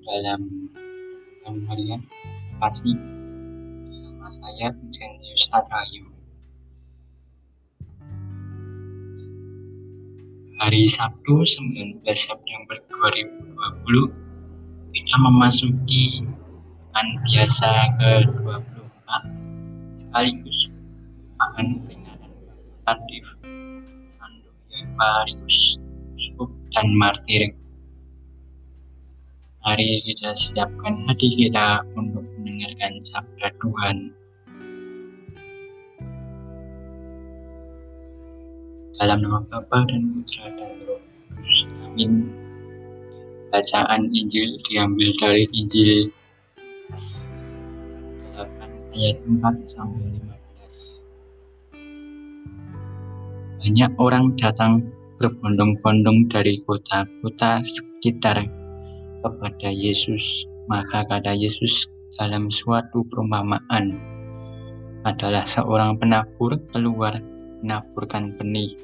dalam dalam harian kasih bersama saya Jenius Atrayu. Hari Sabtu 19 September 2020 kita memasuki pekan biasa ke-24 sekaligus pekan peringatan Adif Sandoya Parius dan Martir Mari kita siapkan hati kita untuk mendengarkan sabda Tuhan. Dalam nama Bapa dan Putra dan Roh Kudus. Amin. Bacaan Injil diambil dari Injil 8 ayat 4 sampai 15. Banyak orang datang berbondong-bondong dari kota-kota sekitar kepada Yesus. Maka kata Yesus dalam suatu perumpamaan adalah seorang penabur keluar menaburkan benih.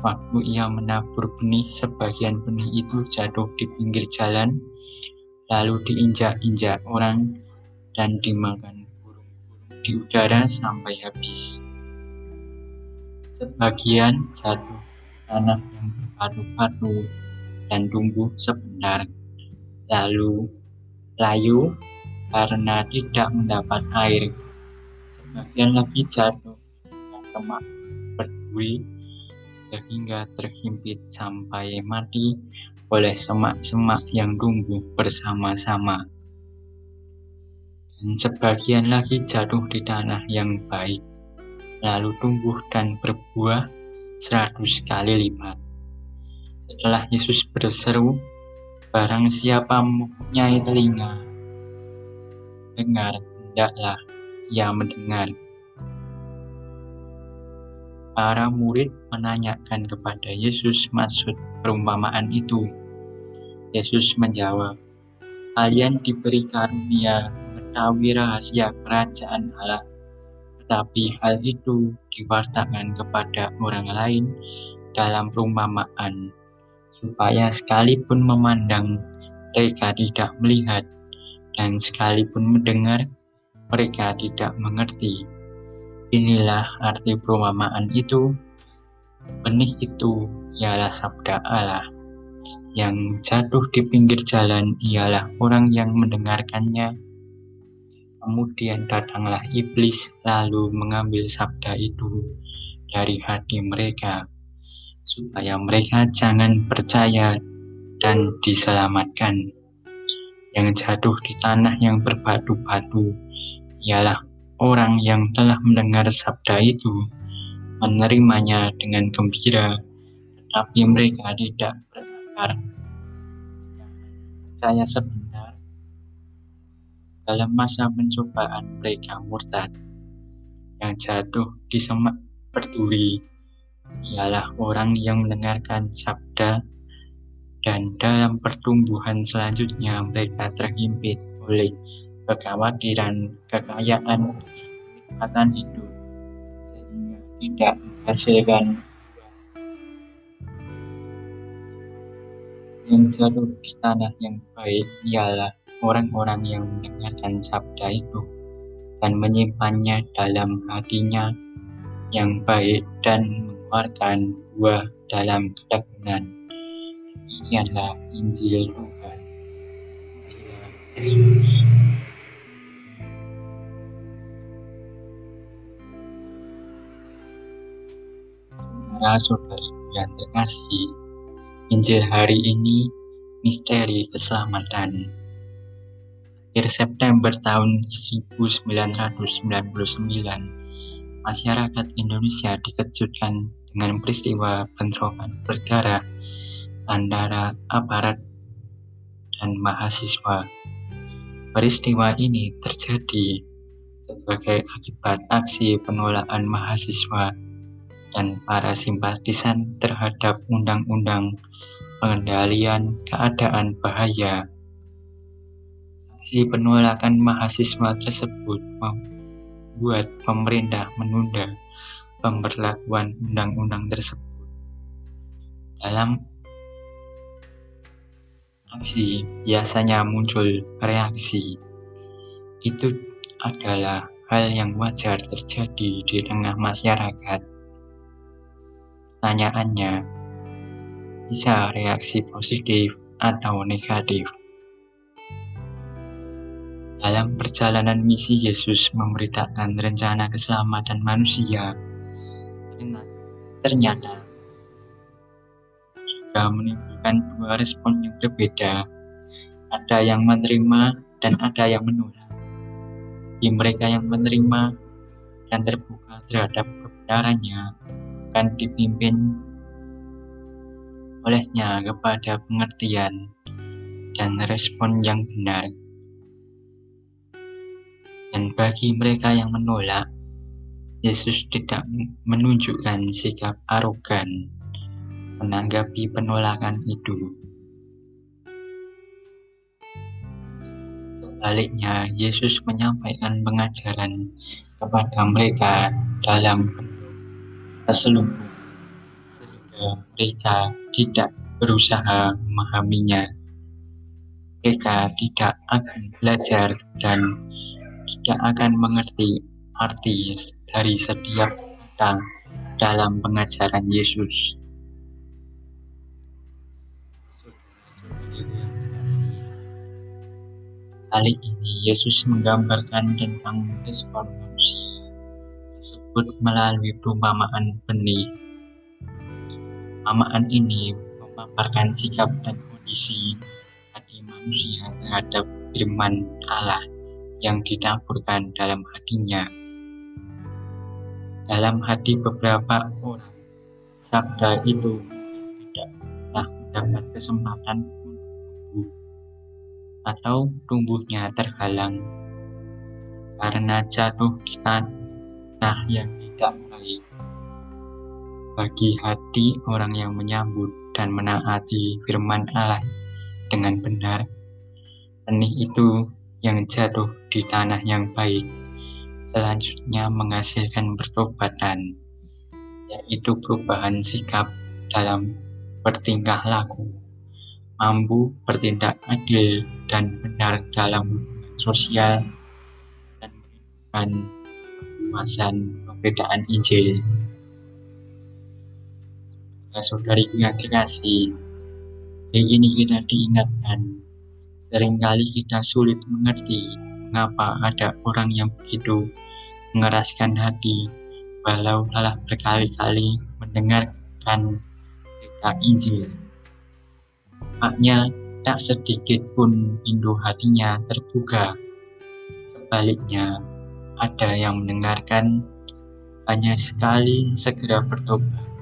Waktu ia menabur benih, sebagian benih itu jatuh di pinggir jalan, lalu diinjak-injak orang dan dimakan burung-burung di udara sampai habis. Sebagian jatuh tanah yang berbatu-batu dan tumbuh sebentar lalu layu karena tidak mendapat air. Sebagian lagi jatuh semak berduri sehingga terhimpit sampai mati oleh semak-semak yang tumbuh bersama-sama. Dan sebagian lagi jatuh di tanah yang baik, lalu tumbuh dan berbuah seratus kali lipat. Setelah Yesus berseru, Barang siapa mempunyai telinga, dengar, hendaklah ia mendengar. Para murid menanyakan kepada Yesus maksud perumpamaan itu. Yesus menjawab, Kalian diberi karunia mengetahui rahasia kerajaan Allah, tetapi hal itu diwartakan kepada orang lain dalam perumpamaan supaya sekalipun memandang mereka tidak melihat dan sekalipun mendengar mereka tidak mengerti. Inilah arti perumpamaan itu. Benih itu ialah sabda Allah. Yang jatuh di pinggir jalan ialah orang yang mendengarkannya. Kemudian datanglah iblis lalu mengambil sabda itu dari hati mereka supaya mereka jangan percaya dan diselamatkan. Yang jatuh di tanah yang berbatu-batu ialah orang yang telah mendengar sabda itu, menerimanya dengan gembira, tetapi mereka tidak berakar. Percaya sebentar, dalam masa pencobaan mereka murtad, yang jatuh di semak berduri ialah orang yang mendengarkan sabda dan dalam pertumbuhan selanjutnya mereka terhimpit oleh kekhawatiran, kekayaan, kenikmatan hidup sehingga tidak menghasilkan yang jatuh di tanah yang baik ialah orang-orang yang mendengarkan sabda itu dan menyimpannya dalam hatinya yang baik dan mengeluarkan buah dalam ketekunan. Demikianlah Injil Tuhan. Para saudara yang terkasih, Injil hari ini misteri keselamatan. Akhir September tahun 1999, masyarakat Indonesia dikejutkan dengan peristiwa bentrokan berdarah antara aparat dan mahasiswa. Peristiwa ini terjadi sebagai akibat aksi penolakan mahasiswa dan para simpatisan terhadap undang-undang pengendalian keadaan bahaya. Aksi penolakan mahasiswa tersebut membuat pemerintah menunda pemberlakuan undang-undang tersebut. Dalam aksi biasanya muncul reaksi. Itu adalah hal yang wajar terjadi di tengah masyarakat. Pertanyaannya, bisa reaksi positif atau negatif? Dalam perjalanan misi Yesus memberitakan rencana keselamatan manusia, ternyata juga menimbulkan dua respon yang berbeda. Ada yang menerima dan ada yang menolak. Di mereka yang menerima dan terbuka terhadap kebenarannya akan dipimpin olehnya kepada pengertian dan respon yang benar dan bagi mereka yang menolak, Yesus tidak menunjukkan sikap arogan menanggapi penolakan itu. Sebaliknya, Yesus menyampaikan pengajaran kepada mereka dalam terselubung sehingga mereka tidak berusaha memahaminya. Mereka tidak akan belajar dan tidak akan mengerti arti dari setiap kata dalam pengajaran Yesus. Kali ini Yesus menggambarkan tentang respon manusia tersebut melalui perumpamaan benih. Perumpamaan ini memaparkan sikap dan kondisi hati manusia terhadap firman Allah yang ditaburkan dalam hatinya. Dalam hati beberapa orang, sabda itu tidak pernah mendapat kesempatan untuk tumbuh atau tumbuhnya terhalang. Karena jatuh di tanah yang tidak baik. Bagi hati orang yang menyambut dan menaati firman Allah dengan benar, benih itu yang jatuh di tanah yang baik selanjutnya menghasilkan pertobatan, yaitu perubahan sikap dalam bertingkah laku, mampu bertindak adil dan benar dalam sosial, dan menunjukkan kekuasaan pembedaan Injil. Saudari yang terkasih, hari ini kita diingatkan Seringkali kita sulit mengerti mengapa ada orang yang begitu mengeraskan hati walau telah berkali-kali mendengarkan berita Injil. Maknya tak sedikit pun pintu hatinya terbuka. Sebaliknya, ada yang mendengarkan hanya sekali segera bertobat.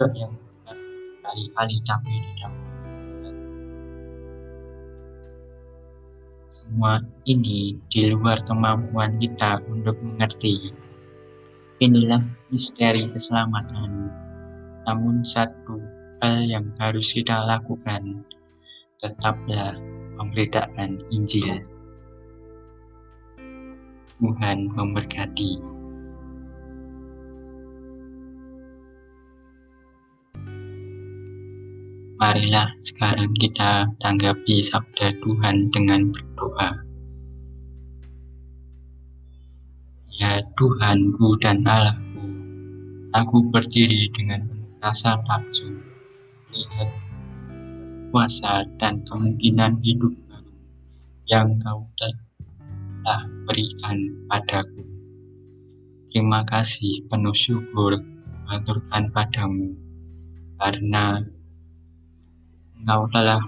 juga yang berkali-kali tapi tidak Semua ini di luar kemampuan kita untuk mengerti. Inilah misteri keselamatan. Namun satu hal yang harus kita lakukan, tetaplah memberitakan Injil. Tuhan memberkati. Marilah sekarang kita tanggapi sabda Tuhan dengan berdoa. Ya Tuhanku dan Allahku, aku berdiri dengan rasa takjub, melihat kuasa dan kemungkinan hidup baru yang kau telah berikan padaku. Terima kasih penuh syukur aturkan padamu, karena Engkau telah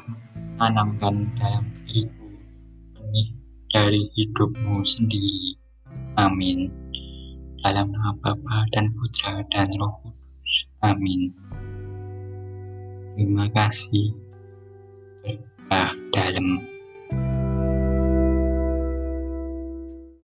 tanamkan dalam diriku benih dari hidupmu sendiri. Amin. Dalam nama Bapa dan Putra dan Roh Kudus. Amin. Terima kasih. Berkah dalam